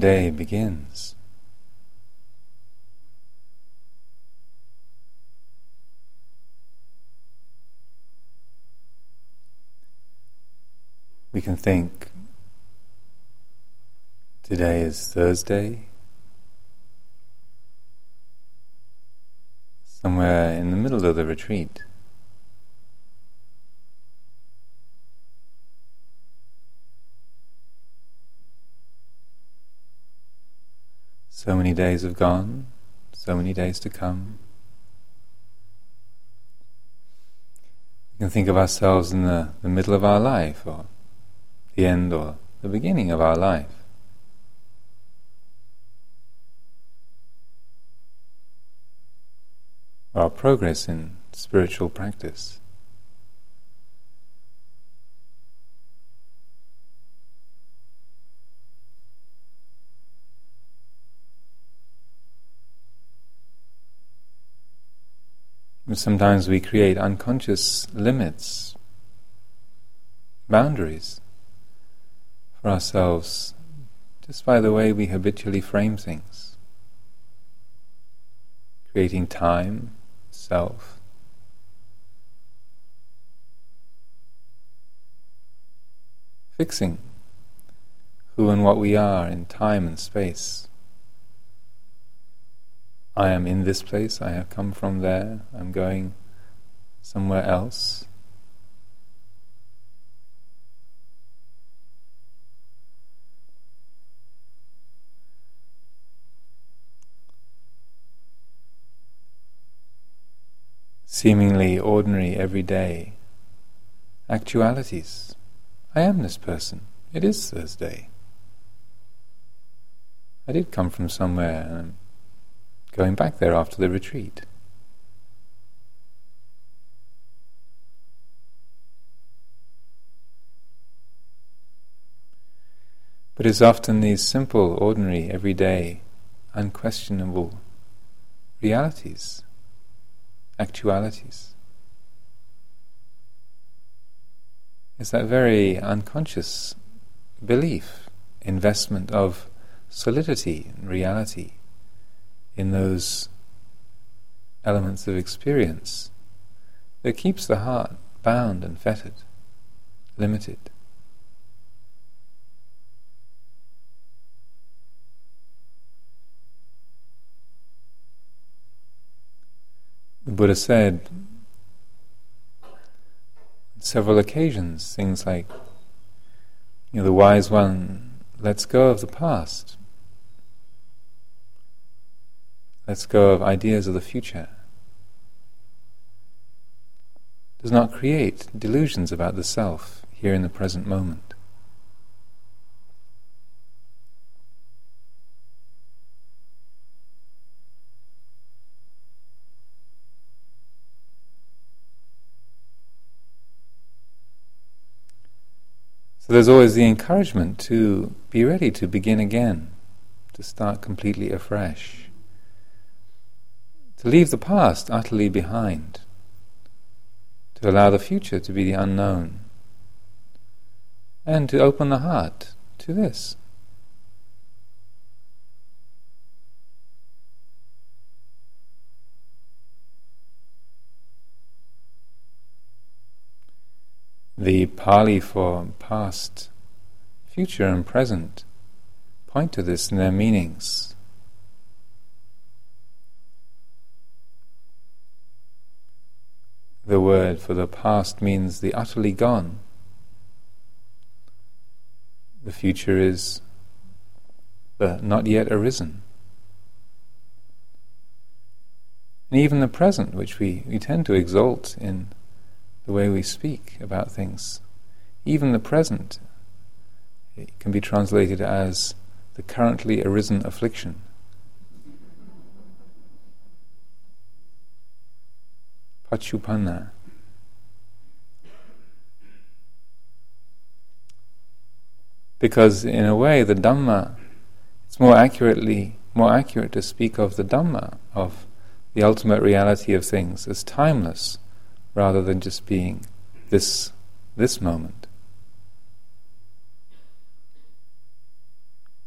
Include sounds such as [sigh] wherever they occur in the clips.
day begins. We can think today is Thursday, somewhere in the middle of the retreat. So many days have gone, so many days to come. We can think of ourselves in the, the middle of our life, or the end, or the beginning of our life. Our progress in spiritual practice. Sometimes we create unconscious limits, boundaries for ourselves just by the way we habitually frame things, creating time, self. Fixing who and what we are in time and space. I am in this place, I have come from there, I'm going somewhere else. Seemingly ordinary, everyday actualities. I am this person. It is Thursday. I did come from somewhere going back there after the retreat. But it's often these simple, ordinary, everyday, unquestionable realities, actualities. It's that very unconscious belief, investment of solidity and reality in those elements of experience that keeps the heart bound and fettered, limited. The Buddha said on several occasions things like, you know, the wise one lets go of the past lets go of ideas of the future, does not create delusions about the self here in the present moment. So there's always the encouragement to be ready to begin again, to start completely afresh to leave the past utterly behind, to allow the future to be the unknown, and to open the heart to this. The Pali for past, future, and present point to this in their meanings. The word for the past means the utterly gone. The future is the not yet arisen. And even the present, which we, we tend to exalt in the way we speak about things, even the present it can be translated as the currently arisen affliction. Paccuppanna. Because in a way the Dhamma, it's more accurately more accurate to speak of the Dhamma, of the ultimate reality of things as timeless, rather than just being this this moment.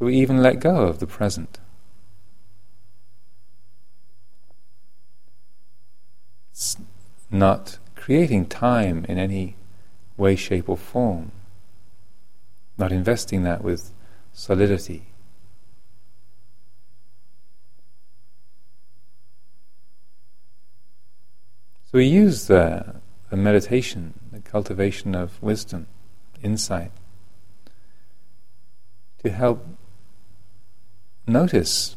we even let go of the present. It's not creating time in any way, shape, or form, not investing that with solidity. So we use the, the meditation, the cultivation of wisdom, insight, to help notice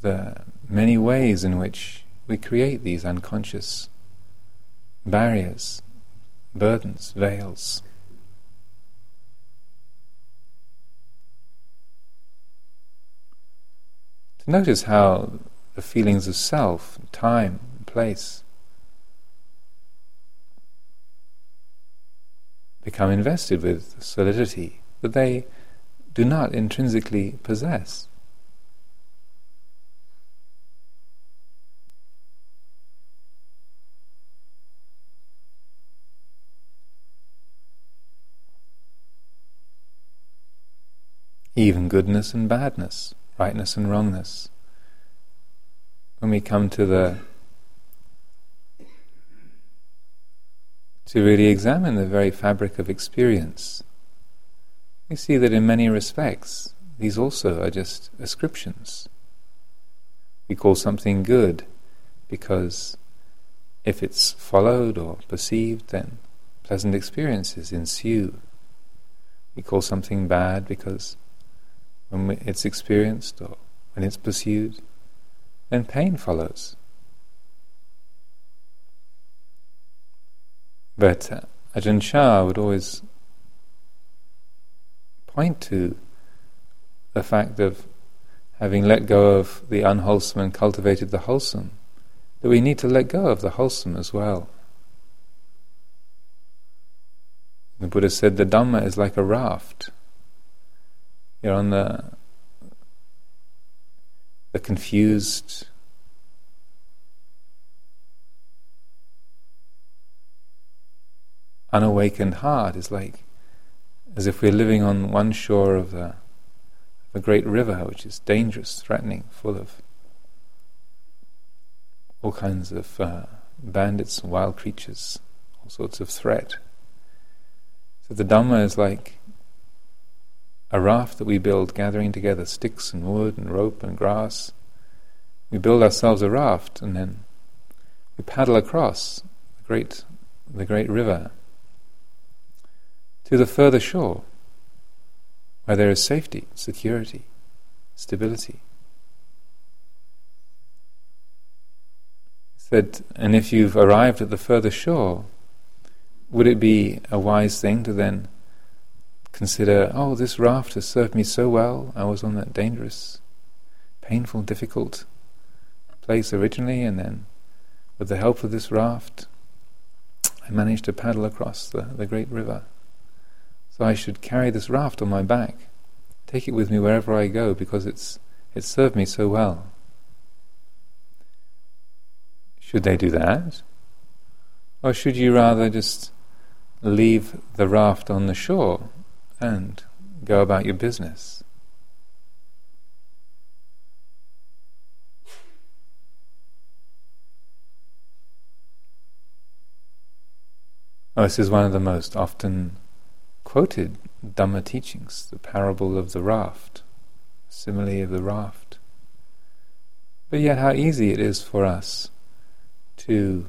the many ways in which we create these unconscious barriers, burdens, veils. To notice how the feelings of self, time, place become invested with solidity that they do not intrinsically possess. Even goodness and badness, rightness and wrongness. When we come to the to really examine the very fabric of experience, we see that in many respects these also are just ascriptions. We call something good because if it's followed or perceived, then pleasant experiences ensue. We call something bad because when it's experienced or when it's pursued, then pain follows. But uh, Ajahn Chah would always point to the fact of having let go of the unwholesome and cultivated the wholesome, that we need to let go of the wholesome as well. The Buddha said the Dhamma is like a raft. You're on the the confused unawakened heart is like as if we're living on one shore of a, a great river which is dangerous, threatening, full of all kinds of uh, bandits and wild creatures, all sorts of threat. So the Dhamma is like a raft that we build, gathering together sticks and wood and rope and grass. We build ourselves a raft and then we paddle across the great, the great river to the further shore, where there is safety, security, stability. Said, and if you've arrived at the further shore, would it be a wise thing to then consider, oh, this raft has served me so well, I was on that dangerous, painful, difficult place originally, and then with the help of this raft, I managed to paddle across the, the great river. So I should carry this raft on my back, take it with me wherever I go because it's it's served me so well. Should they do that? Or should you rather just leave the raft on the shore and go about your business? Oh, this is one of the most often quoted Dhamma teachings, the parable of the raft, simile of the raft. But yet, how easy it is for us to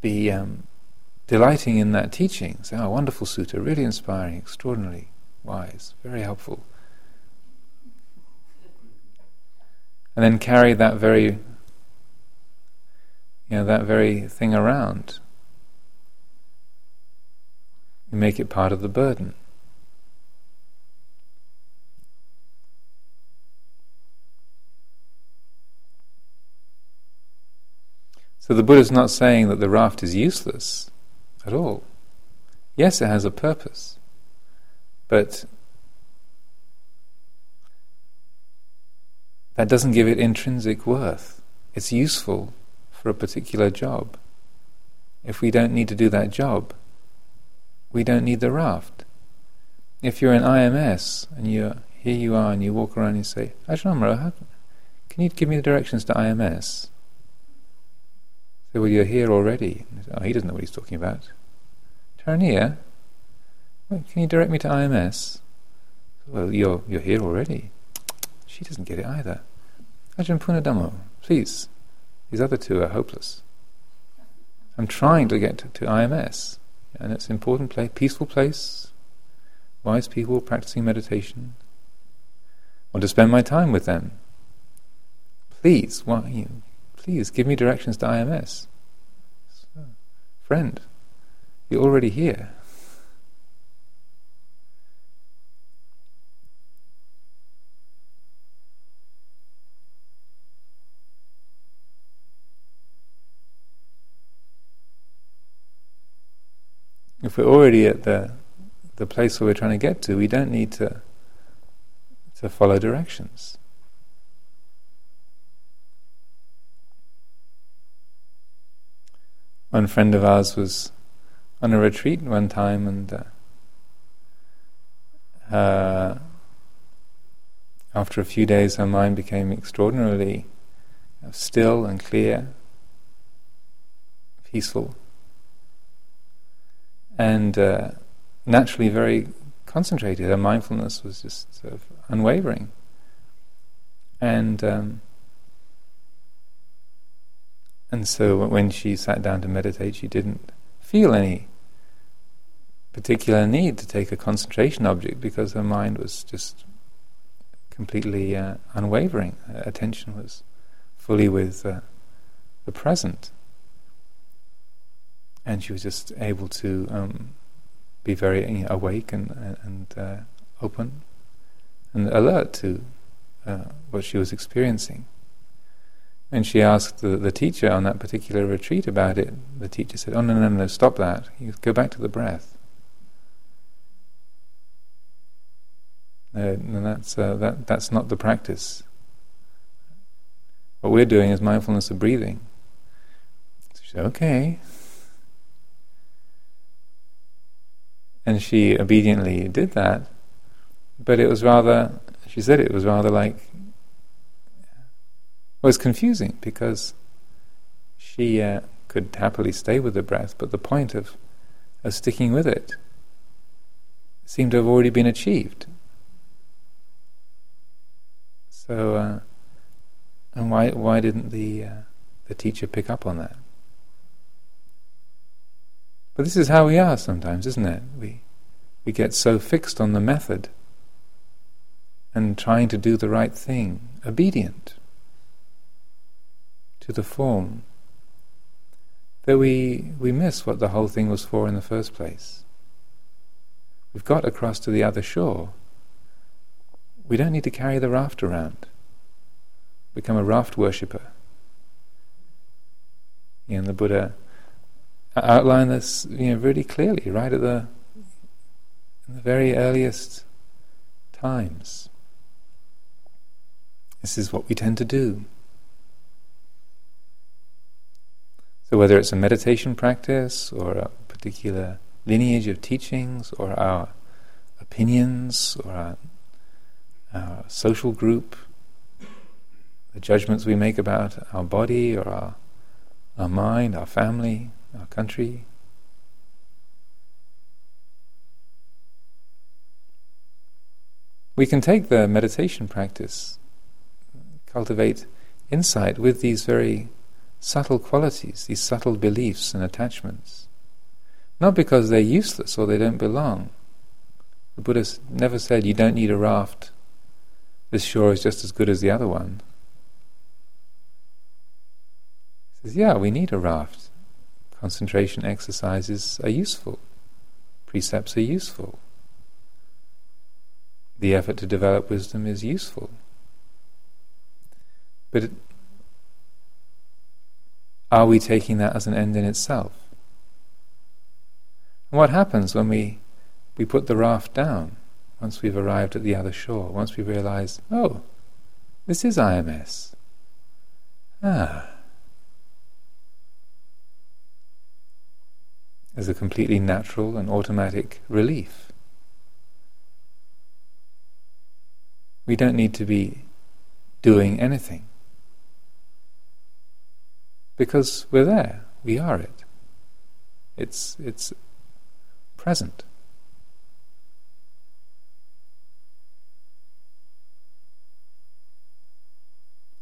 be um, delighting in that teaching. Say, oh, wonderful sutta, really inspiring, extraordinarily wise, very helpful. And then carry that very, you know, that very thing around you make it part of the burden. So the Buddha is not saying that the raft is useless at all. Yes, it has a purpose, but that doesn't give it intrinsic worth. It's useful for a particular job. If we don't need to do that job, we don't need the raft. if you're in IMS and you're here you are and you walk around and you say, Ajahn can you give me the directions to IMS? Well, you're here already. Oh, he doesn't know what he's talking about. Taraniya, well, can you direct me to IMS? Well, you're, you're here already. She doesn't get it either. Ajahn Punnadhammo, please. These other two are hopeless. I'm trying to get to, to IMS, and it's an important place, peaceful place, wise people practicing meditation. I want to spend my time with them. Please, why, you, please give me directions to IMS. Friend, you're already here. if we're already at the the place where we're trying to get to, we don't need to to follow directions. One friend of ours was on a retreat one time, and uh, uh, after a few days, her mind became extraordinarily still and clear, peaceful and uh, naturally very concentrated. Her mindfulness was just sort of unwavering. And um, and so when she sat down to meditate, she didn't feel any particular need to take a concentration object because her mind was just completely uh, unwavering. Her attention was fully with uh, the present and she was just able to um, be very you know, awake and and uh, open and alert to uh, what she was experiencing. And she asked the, the teacher on that particular retreat about it. The teacher said, "Oh no, no, no! Stop that! You go back to the breath." Uh, no, that's uh, that. That's not the practice. What we're doing is mindfulness of breathing. So she said, "Okay." And she obediently did that, but it was rather, she said it was rather like, was confusing because she uh, could happily stay with the breath, but the point of, of sticking with it seemed to have already been achieved. So, uh, and why why didn't the uh, the teacher pick up on that? But this is how we are sometimes, isn't it? We we get so fixed on the method and trying to do the right thing, obedient to the form, that we, we miss what the whole thing was for in the first place. We've got across to the other shore. We don't need to carry the raft around, become a raft worshipper. And the Buddha outlined this you know, really clearly, right at the, the very earliest times. This is what we tend to do. Whether it's a meditation practice or a particular lineage of teachings or our opinions or our, our social group, the judgments we make about our body or our, our mind, our family, our country. We can take the meditation practice, cultivate insight with these very subtle qualities, these subtle beliefs and attachments. Not because they're useless or they don't belong. The Buddha never said you don't need a raft, this shore is just as good as the other one. He says, yeah, we need a raft concentration exercises are useful, precepts are useful, the effort to develop wisdom is useful. But it, are we taking that as an end in itself? And what happens when we, we put the raft down once we've arrived at the other shore, once we realize, oh, this is IMS? Ah. as a completely natural and automatic relief. We don't need to be doing anything. Because we're there, we are it. It's, it's present.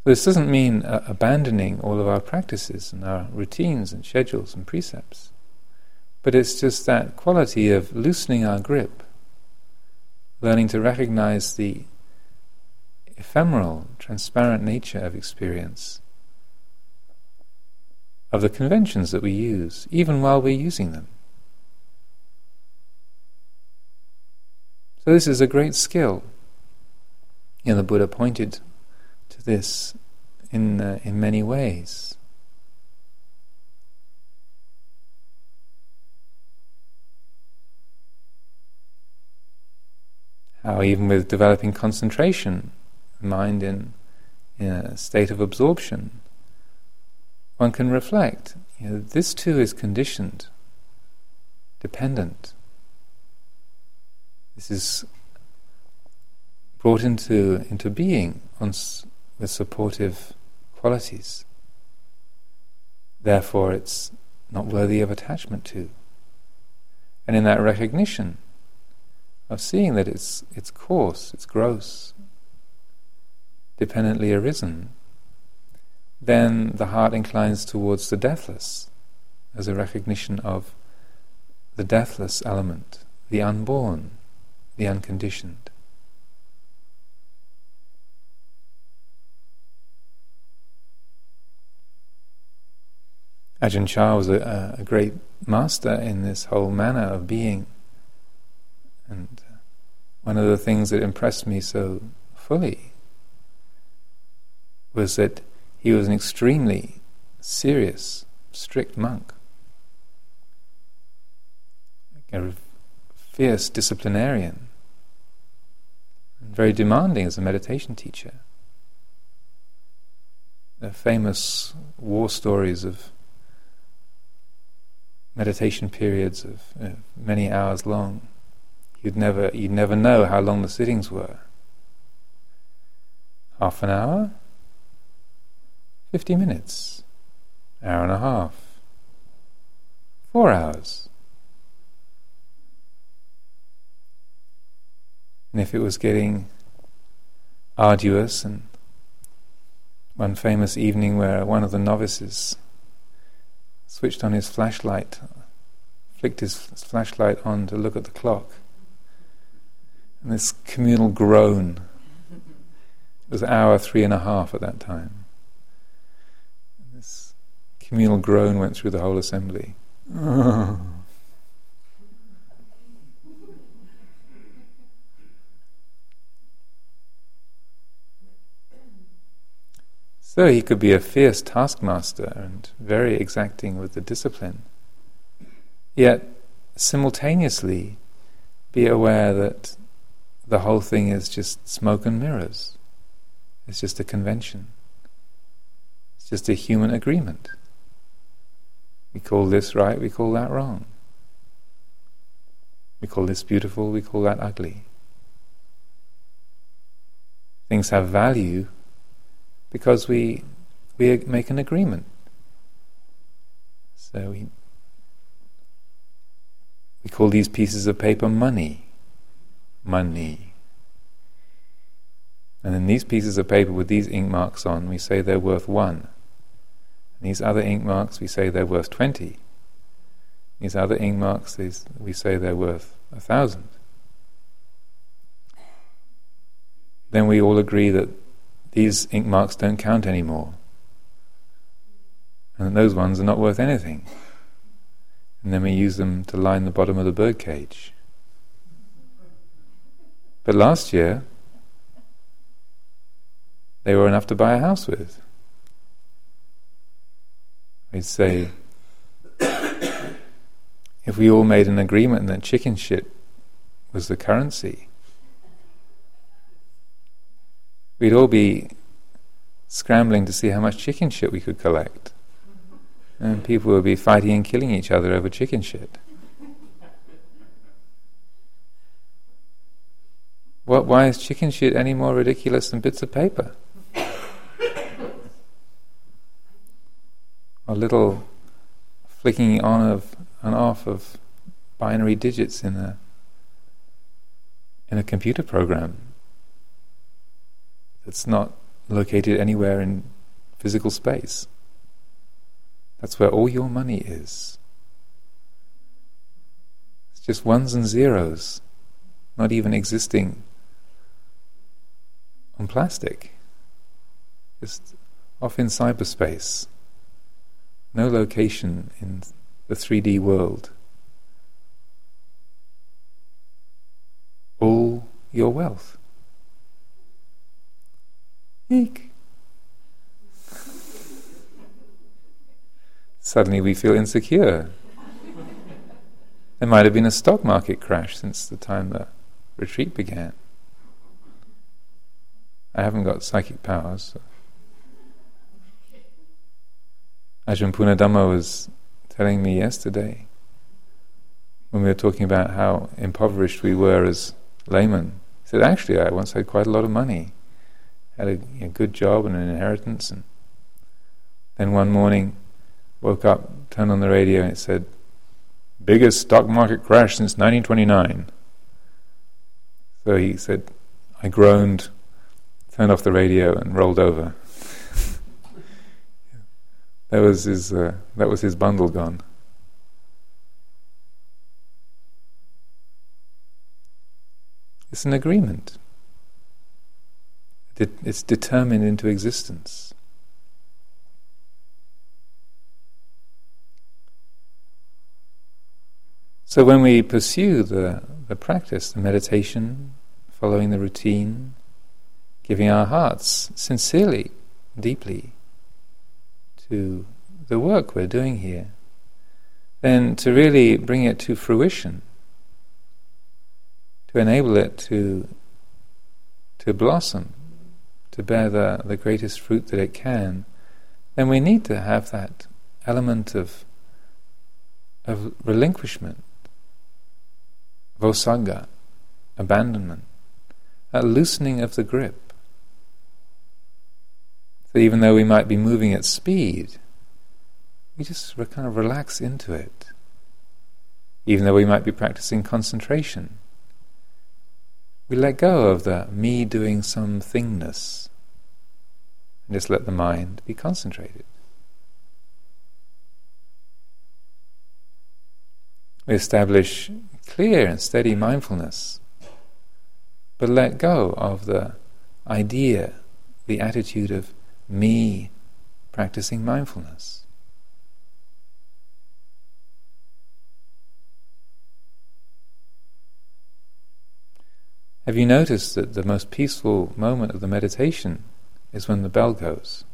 This doesn't mean uh, abandoning all of our practices and our routines and schedules and precepts, but it's just that quality of loosening our grip, learning to recognize the ephemeral, transparent nature of experience, of the conventions that we use, even while we're using them. So, this is a great skill. And the Buddha pointed to this in, uh, in many ways. How, even with developing concentration, mind in, in a state of absorption, one can reflect. You know, this too is conditioned, dependent. This is brought into into being on, with supportive qualities. Therefore, it's not worthy of attachment to. And in that recognition of seeing that it's it's coarse, it's gross, dependently arisen, then the heart inclines towards the deathless as a recognition of the deathless element, the unborn, the unconditioned. Ajahn Chah was a, a, great master in this whole manner of being. And one of the things that impressed me so fully was that he was an extremely serious, strict monk, a fierce disciplinarian, and very demanding as a meditation teacher. The famous war stories of meditation periods of uh, many hours long. You'd never, you'd never know how long the sittings were. Half an hour, 50 minutes, hour and a half, four hours. And if it was getting arduous, and one famous evening where one of the novices switched on his flashlight, flicked his flashlight on to look at the clock, and this communal groan it was hour three and a half at that time communal groan went through the whole assembly. [laughs] So he could be a fierce taskmaster and very exacting with the discipline, yet simultaneously be aware that the whole thing is just smoke and mirrors. It's just a convention. It's just a human agreement. We call this right, we call that wrong. We call this beautiful, we call that ugly. Things have value because we, we make an agreement. So we, we call these pieces of paper money. Money. And then these pieces of paper with these ink marks on, we say they're worth one. These other ink marks, we say they're worth 20. These other ink marks, these, we say they're worth a thousand. Then we all agree that these ink marks don't count anymore. And those ones are not worth anything. And then we use them to line the bottom of the birdcage. But last year, they were enough to buy a house with. We'd say, if we all made an agreement that chicken shit was the currency, we'd all be scrambling to see how much chicken shit we could collect. And people would be fighting and killing each other over chicken shit. what, why is chicken shit any more ridiculous than bits of paper? A little flicking on of and off of binary digits in a in a computer program that's not located anywhere in physical space. That's where all your money is. It's just ones and zeros, not even existing on plastic, just off in cyberspace. No location in the 3D world. All your wealth. Eek. Suddenly we feel insecure. there might have been a stock market crash since the time the retreat began. I haven't got psychic powers. So. Ajahn Punnadhammo was telling me yesterday when we were talking about how impoverished we were as laymen. He said, actually, I once had quite a lot of money, had a, a good job and an inheritance, and then one morning woke up, turned on the radio, and it said, biggest stock market crash since 1929. So he said, I groaned, turned off the radio, and rolled over. That was his. Uh, that was his bundle gone. It's an agreement. It's determined into existence. So when we pursue the, the practice, the meditation, following the routine, giving our hearts sincerely, deeply to the work we're doing here, then to really bring it to fruition, to enable it to, to blossom, to bear the, the greatest fruit that it can, then we need to have that element of, of relinquishment vossagga, abandonment, a loosening of the grip. So even though we might be moving at speed, we just kind of relax into it. Even though we might be practicing concentration, we let go of the me doing some thingness and just let the mind be concentrated. We establish clear and steady mindfulness, but let go of the idea, the attitude of me practicing mindfulness. Have you noticed that the most peaceful moment of the meditation is when the bell goes?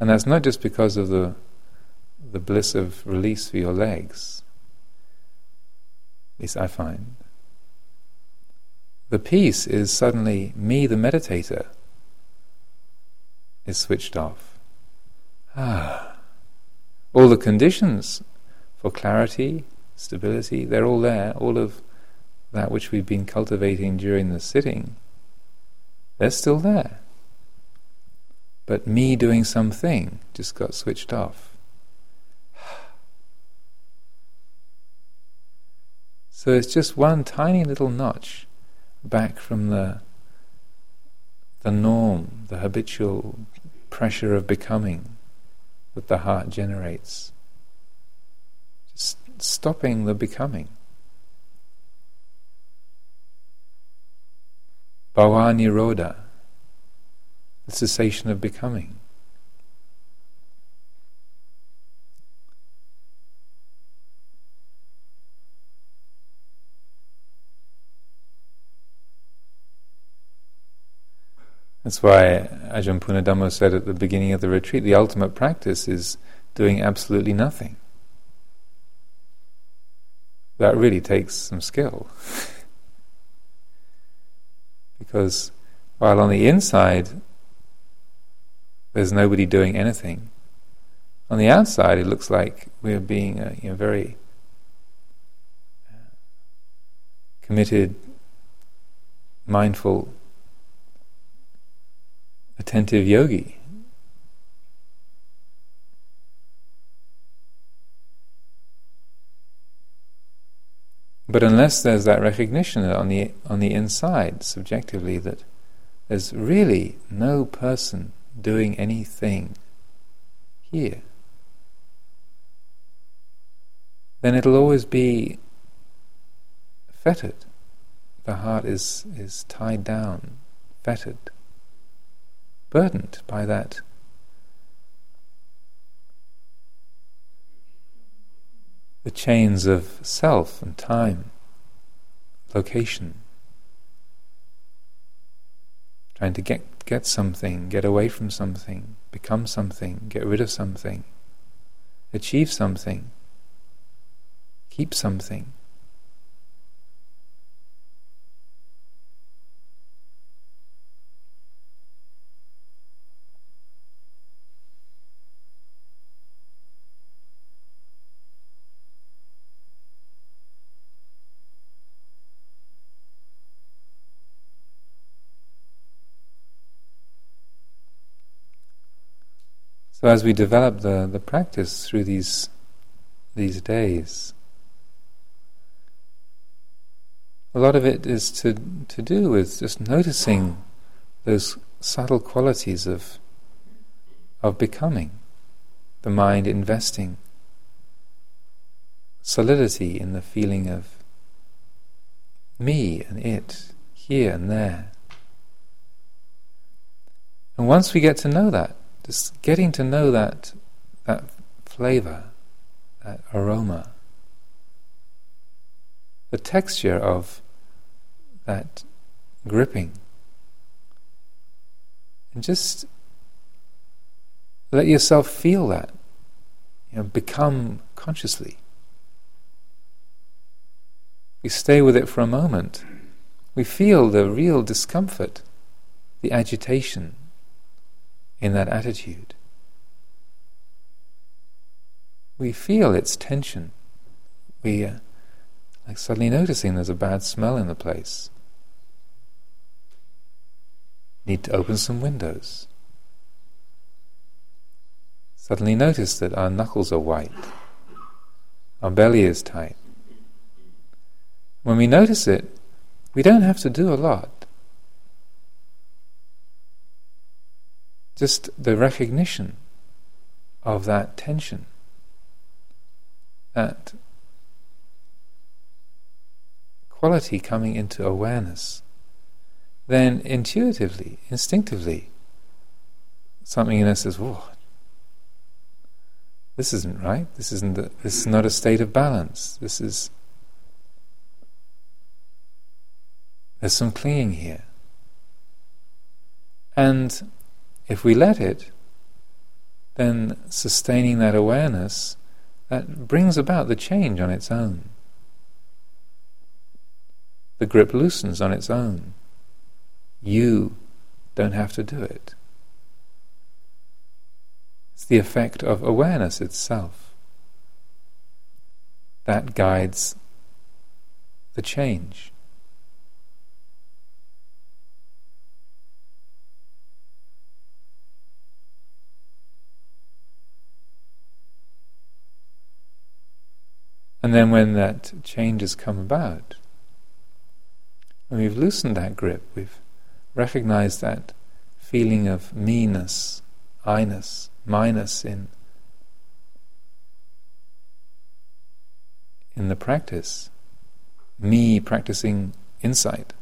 And that's not just because of the, the bliss of release for your legs, at least I find. The peace is suddenly me, the meditator, is switched off. Ah. All the conditions for clarity, stability, they're all there. All of that which we've been cultivating during the sitting, they're still there. But me doing something just got switched off. [sighs] So it's just one tiny little notch back from the the norm, the habitual pressure of becoming that the heart generates. Just stopping the becoming. Bhava Nirodha, the cessation of becoming. That's why Ajahn Punnadhammo said at the beginning of the retreat the ultimate practice is doing absolutely nothing. That really takes some skill. [laughs] because while on the inside there's nobody doing anything, on the outside it looks like we're being uh, you know, very uh, committed, mindful, attentive yogi. But unless there's that recognition on the on the inside, subjectively, that there's really no person doing anything here, then it'll always be fettered. The heart is, is tied down, fettered, burdened by that the chains of self and time, location. Trying to get, get something, get away from something, become something, get rid of something, achieve something, keep something. So as we develop the, the practice through these these days, a lot of it is to to do with just noticing those subtle qualities of of becoming, the mind investing solidity in the feeling of me and it, here and there. And once we get to know that, just getting to know that that flavor, that aroma, the texture of that gripping, and just let yourself feel that. You know, become consciously. We stay with it for a moment. We feel the real discomfort, the agitation, in that attitude. We feel its tension. We uh, like suddenly noticing there's a bad smell in the place. Need to open some windows. Suddenly notice that our knuckles are white. Our belly is tight. When we notice it, we don't have to do a lot. Just the recognition of that tension, that quality coming into awareness, then intuitively, instinctively, something in us says, "Whoa, this isn't right. This isn't. The, this is not a state of balance. This is. There's some clinging here." And if we let it, then sustaining that awareness, that brings about the change on its own. The grip loosens on its own. You don't have to do it. It's the effect of awareness itself that guides the change. And then when that change has come about, when we've loosened that grip, we've recognized that feeling of me-ness, I-ness, minus in in the practice, me practicing insight.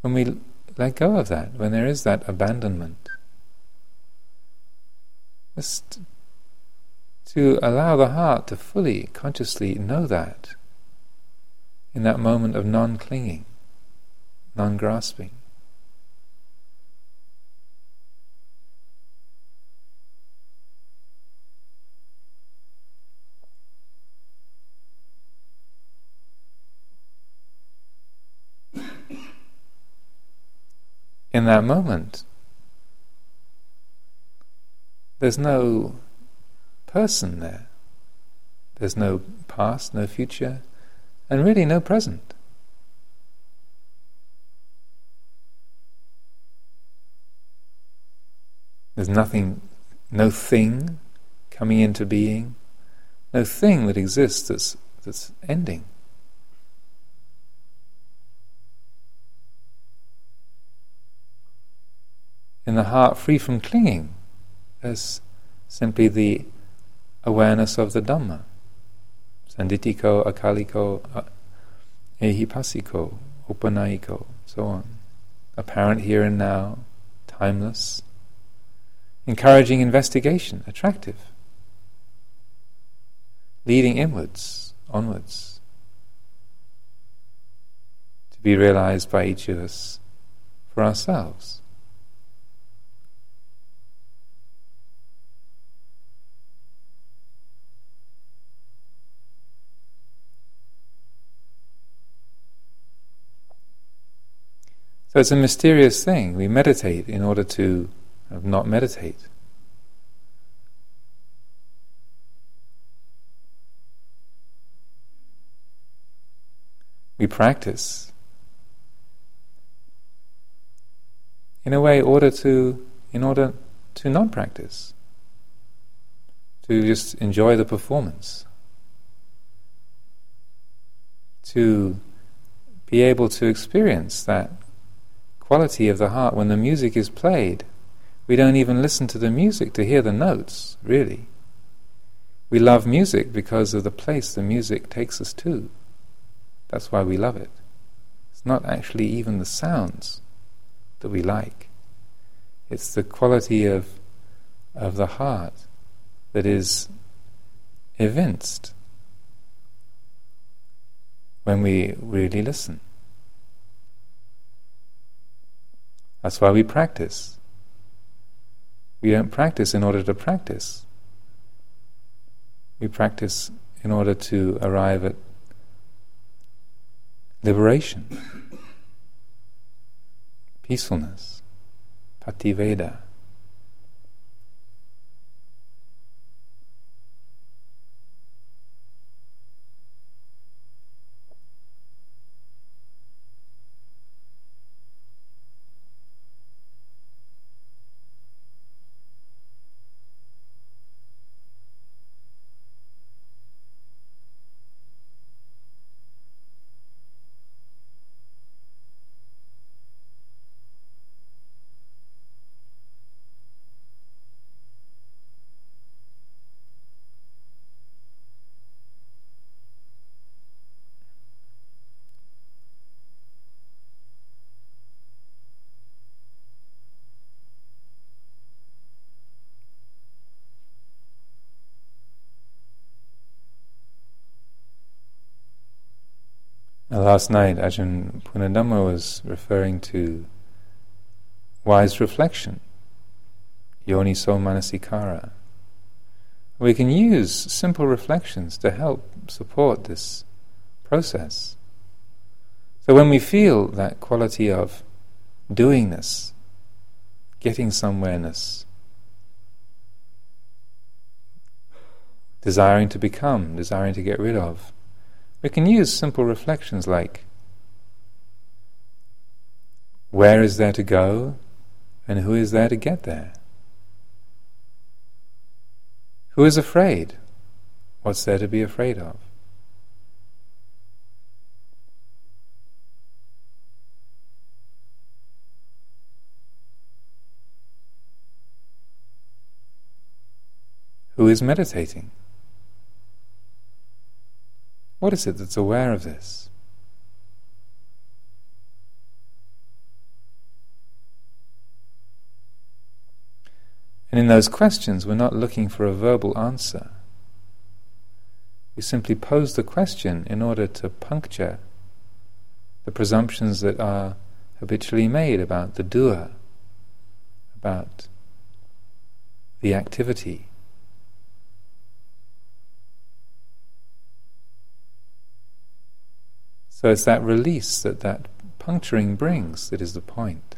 When we let go of that, when there is that abandonment, just to allow the heart to fully, consciously know that in that moment of non clinging, non grasping. In that moment, there's no person there. There's no past, no future, and really no present. There's nothing, no thing coming into being, no thing that exists that's, that's ending. In the heart, free from clinging, there's simply the awareness of the Dhamma. Sanditiko, Akaliko, uh, ehipasiko, Upanayiko, so on. Apparent here and now, timeless, encouraging investigation, attractive, leading inwards, onwards, to be realized by each of us for ourselves. So it's a mysterious thing. We meditate in order to not meditate. We practice in a way order to in order to not practice. To just enjoy the performance. To be able to experience that quality of the heart when the music is played. We don't even listen to the music to hear the notes, really. We love music because of the place the music takes us to. That's why we love it. It's not actually even the sounds that we like. It's the quality of, of the heart that is evinced when we really listen. That's why we practice. We don't practice in order to practice. We practice in order to arrive at liberation, peacefulness, pativedha. Last night, Ajahn Punnadhammo was referring to wise reflection, yoniso manasikara. We can use simple reflections to help support this process. So when we feel that quality of doingness, getting somewhereness, desiring to become, desiring to get rid of, we can use simple reflections like where is there to go and who is there to get there? Who is afraid? What's there to be afraid of? Who is meditating? What is it that's aware of this? And in those questions, we're not looking for a verbal answer. We simply pose the question in order to puncture the presumptions that are habitually made about the doer, about the activity. So it's that release that that puncturing brings that is the point.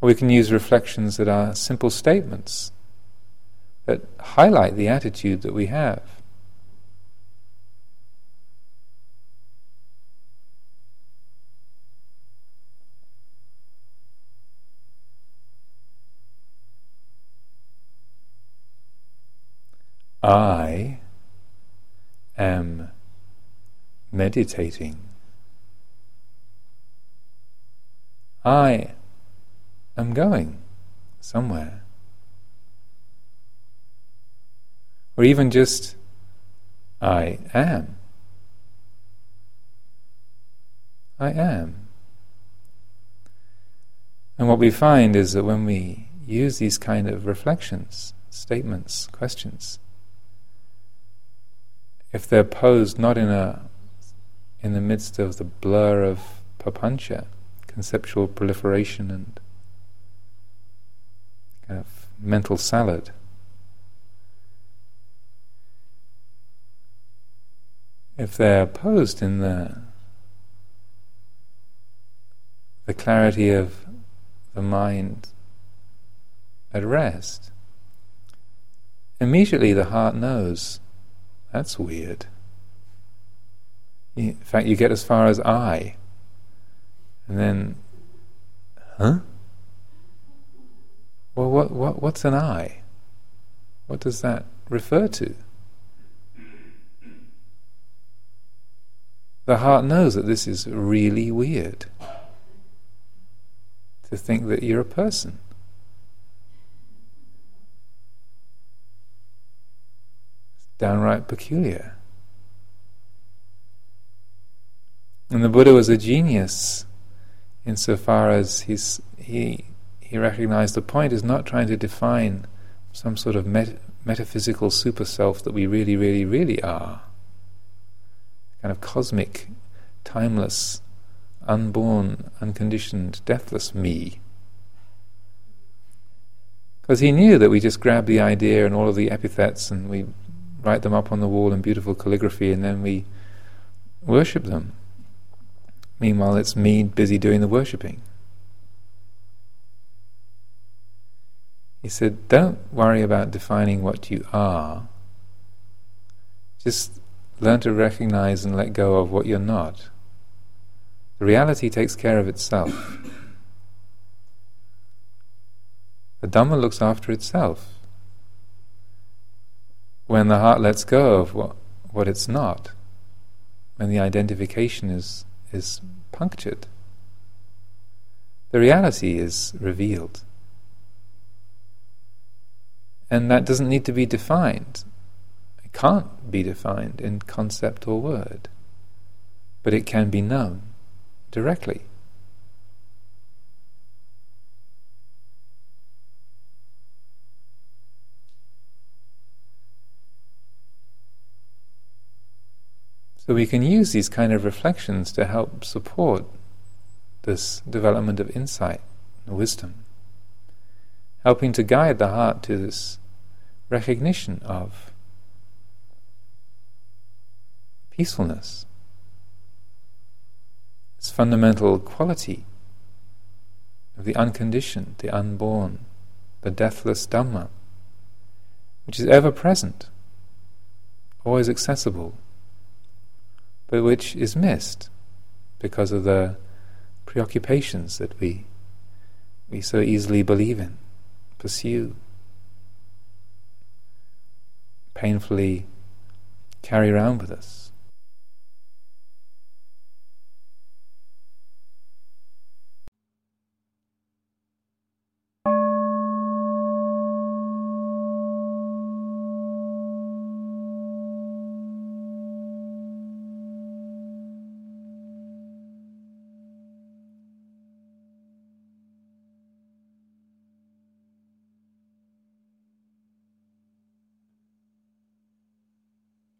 Or we can use reflections that are simple statements that highlight the attitude that we have. I am meditating. I am going somewhere. Or even just, I am. I am. And what we find is that when we use these kind of reflections, statements, questions, if they're posed not in a in the midst of the blur of papancha, conceptual proliferation and kind of mental salad. If they're posed in the the clarity of the mind at rest, immediately the heart knows that's weird. In fact, you get as far as I, and then, huh? Well, what, what, what's an I? What does that refer to? The heart knows that this is really weird to think that you're a person. It's downright peculiar. And the Buddha was a genius insofar as he's, he, he recognized the point is not trying to define some sort of met- metaphysical super self that we really, really, really are. Kind of cosmic, timeless, unborn, unconditioned, deathless me. Because he knew that we just grab the idea and all of the epithets and we write them up on the wall in beautiful calligraphy and then we worship them. Meanwhile, it's me busy doing the worshipping. He said, Don't worry about defining what you are. Just learn to recognize and let go of what you're not. The reality takes care of itself. The Dhamma looks after itself. When the heart lets go of what, what it's not, when the identification is is punctured. The reality is revealed. And that doesn't need to be defined. It can't be defined in concept or word. But it can be known directly. So we can use these kind of reflections to help support this development of insight and wisdom, helping to guide the heart to this recognition of peacefulness, this fundamental quality of the unconditioned, the unborn, the deathless Dhamma, which is ever present, always accessible but which is missed because of the preoccupations that we we so easily believe in, pursue, painfully carry around with us.